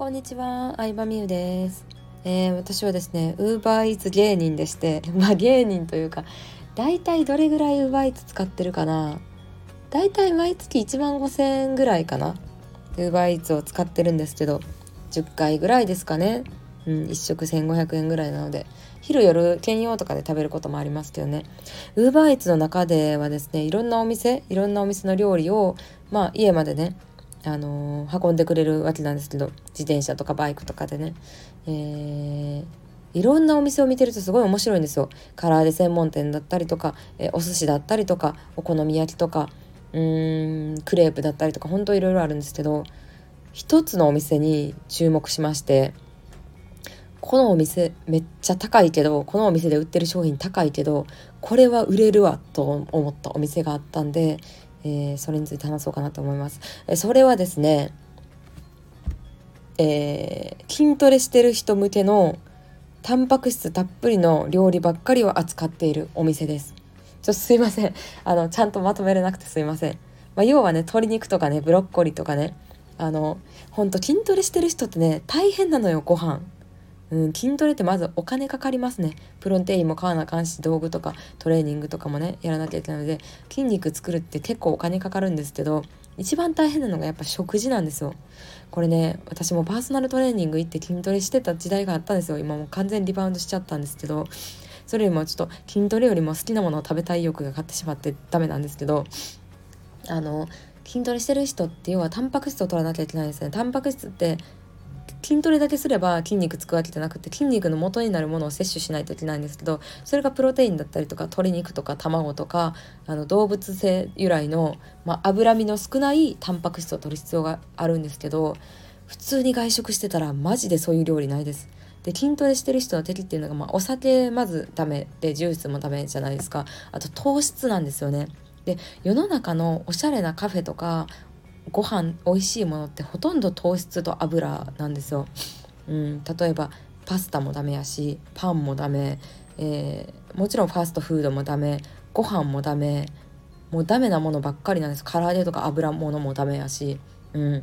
こんにちは、相葉美優です。えー、私はですね、ウーバーイーツ芸人でして、まあ芸人というか、だいたいどれぐらいウーバーイーツ使ってるかな。だいたい毎月1万5,000円ぐらいかな。ウーバーイーツを使ってるんですけど、10回ぐらいですかね。うん、1食1500円ぐらいなので、昼夜兼用とかで食べることもありますけどね。ウーバーイーツの中ではですね、いろんなお店、いろんなお店の料理を、まあ家までね、あのー、運んでくれるわけなんですけど自転車とかバイクとかでね、えー、いろんなお店を見てるとすごい面白いんですよ。唐揚げ専門店だったりとか、えー、お寿司だったりとかお好み焼きとかうーんクレープだったりとか本当いろいろあるんですけど一つのお店に注目しましてこのお店めっちゃ高いけどこのお店で売ってる商品高いけどこれは売れるわと思ったお店があったんでえー、それについて話そうかなと思います。えそれはですね、えー、筋トレしてる人向けのタンパク質たっぷりの料理ばっかりを扱っているお店です。ちょっとすいません。あの、ちゃんとまとめれなくてすいません。まあ、要はね、鶏肉とかね、ブロッコリーとかね、あの、ほんと筋トレしてる人ってね、大変なのよ、ご飯。うん、筋トレってまずお金かかりますね。プロテインも買わなあかんし道具とかトレーニングとかもねやらなきゃいけないので筋肉作るって結構お金かかるんですけど一番大変なのがやっぱ食事なんですよ。これね私もパーソナルトレーニング行って筋トレしてた時代があったんですよ。今もう完全リバウンドしちゃったんですけどそれよりもちょっと筋トレよりも好きなものを食べたい欲が勝ってしまってダメなんですけどあの筋トレしてる人って要はタンパク質を取らなきゃいけないんですね。タンパク質って筋トレだけすれば筋肉つくわけじゃなくて筋肉の元になるものを摂取しないといけないんですけどそれがプロテインだったりとか鶏肉とか卵とかあの動物性由来の、まあ、脂身の少ないタンパク質を取る必要があるんですけど普通に外食してたらマジでそういう料理ないです。で筋トレしてる人の敵っていうのが、まあ、お酒まずダメでジュースもダメじゃないですかあと糖質なんですよね。で世の中のおしゃれなカフェとかご飯美味しいものってほとんど糖質と油なんですよ。うん、例えばパスタもダメやしパンもダメ、えー、もちろんファーストフードもダメ。ご飯もダメ。もうダメなものばっかりなんです。唐揚げとか油物もダメやし。うん。っ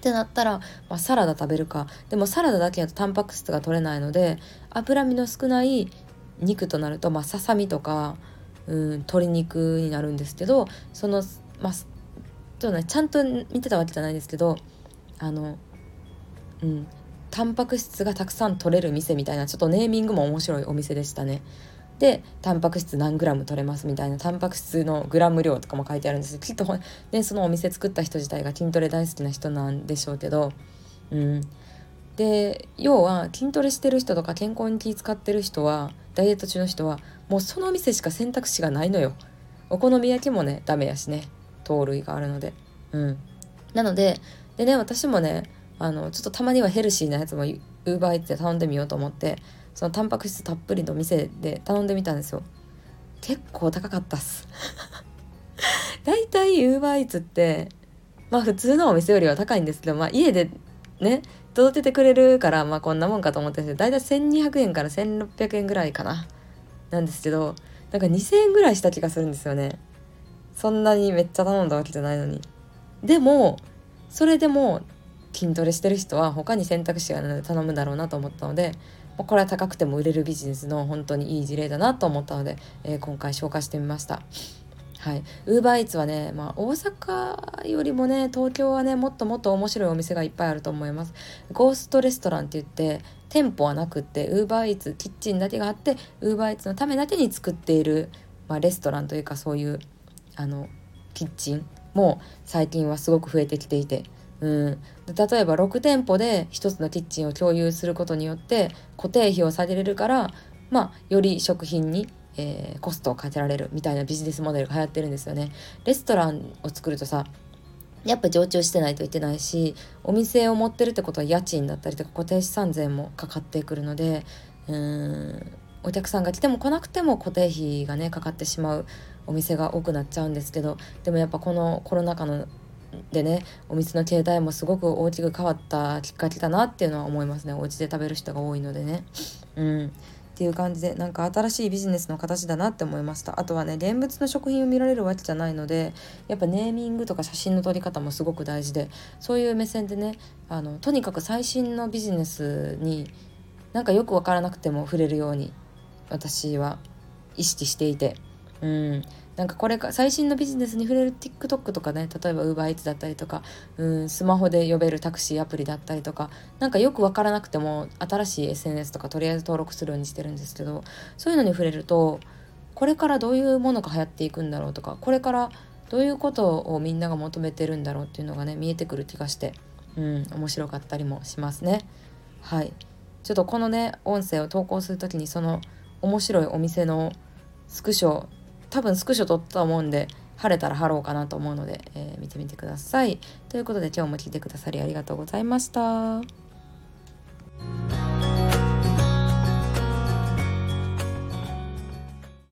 てなったら、まあ、サラダ食べるか。でもサラダだけだとタンパク質が取れないので脂身の少ない肉となると、まあ、ささみとか、うん、鶏肉になるんですけどその、まあ、とねちゃんと見てたわけじゃないですけどあのうんタンパク質がたくさん取れる店みたいなちょっとネーミングも面白いお店でしたね。でタンパク質何グラム取れますみたいなタンパク質のグラム量とかも書いてあるんです。きっと、ね、そのお店作った人自体が筋トレ大好きな人なんでしょうけど、うん、で要は筋トレしてる人とか健康に気使ってる人はダイエット中の人はもうその店しか選択肢がないのよ。お好み焼きもねダメやしね。糖類があるので。うん。なのででね私もねあのちょっとたまにはヘルシーなやつもウーバーイーツで頼んでみようと思ってそのタンパク質たっぷりの店で頼んでみたんですよ。結構高かったっす。だいたいウーバーイーツってまあ普通のお店よりは高いんですけどまあ家でね届けてくれるからまあこんなもんかと思っててだいたい1200円から1600円ぐらいかな。なんですけどなんか2000円ぐらいした気がするんですよね。そんなにめっちゃ頼んだわけじゃないのに。でもそれでも筋トレしてる人は他に選択肢がないので頼むだろうなと思ったのでこれは高くても売れるビジネスの本当にいい事例だなと思ったので、えー、今回紹介してみました。はい、ウーバーイーツはね、まあ、大阪よりもね東京はねもっともっと面白いお店がいっぱいあると思います。ゴーストレストランって言って店舗はなくってウーバーイーツキッチンだけがあってウーバーイーツのためだけに作っている、まあ、レストランというかそういうあのキッチンも最近はすごく増えてきていて、うん、例えば6店舗で1つのキッチンを共有することによって固定費を下げれるからまあより食品に、えー、コストをかけられるみたいなビジネスモデルが流行ってるんですよね。レストランを作るとさやっぱ常駐してないといけないしお店を持ってるってことは家賃だったりとか固定資産税もかかってくるのでうーんお客さんが来ても来なくても固定費がねかかってしまうお店が多くなっちゃうんですけどでもやっぱこのコロナ禍のでねお店の形態もすごく大きく変わったきっかけだなっていうのは思いますね。お家で食べる人が多いのでね。うん。っていう感じでなんか新しいビジネスの形だなって思いました。あとはね現物の食品を見られるわけじゃないのでやっぱネーミングとか写真の撮り方もすごく大事でそういう目線でねあのとにかく最新のビジネスになんかよく分からなくても触れるように私は意識していて。うん。なんかこれか最新のビジネスに触れる TikTok とかね例えば UberEats だったりとかうんスマホで呼べるタクシーアプリだったりとかなんかよく分からなくても新しい SNS とかとりあえず登録するようにしてるんですけどそういうのに触れるとこれからどういうものが流行っていくんだろうとかこれからどういうことをみんなが求めてるんだろうっていうのがね見えてくる気がしてうん面白かったりもしますね。はい。ちょっとこのね音声を投稿する時にその面白いお店のスクショ多分スクショ撮ったと思うんで晴れたら貼ろうかなと思うので、えー、見てみてください。ということで今日も聞いてくださりありがとうございました。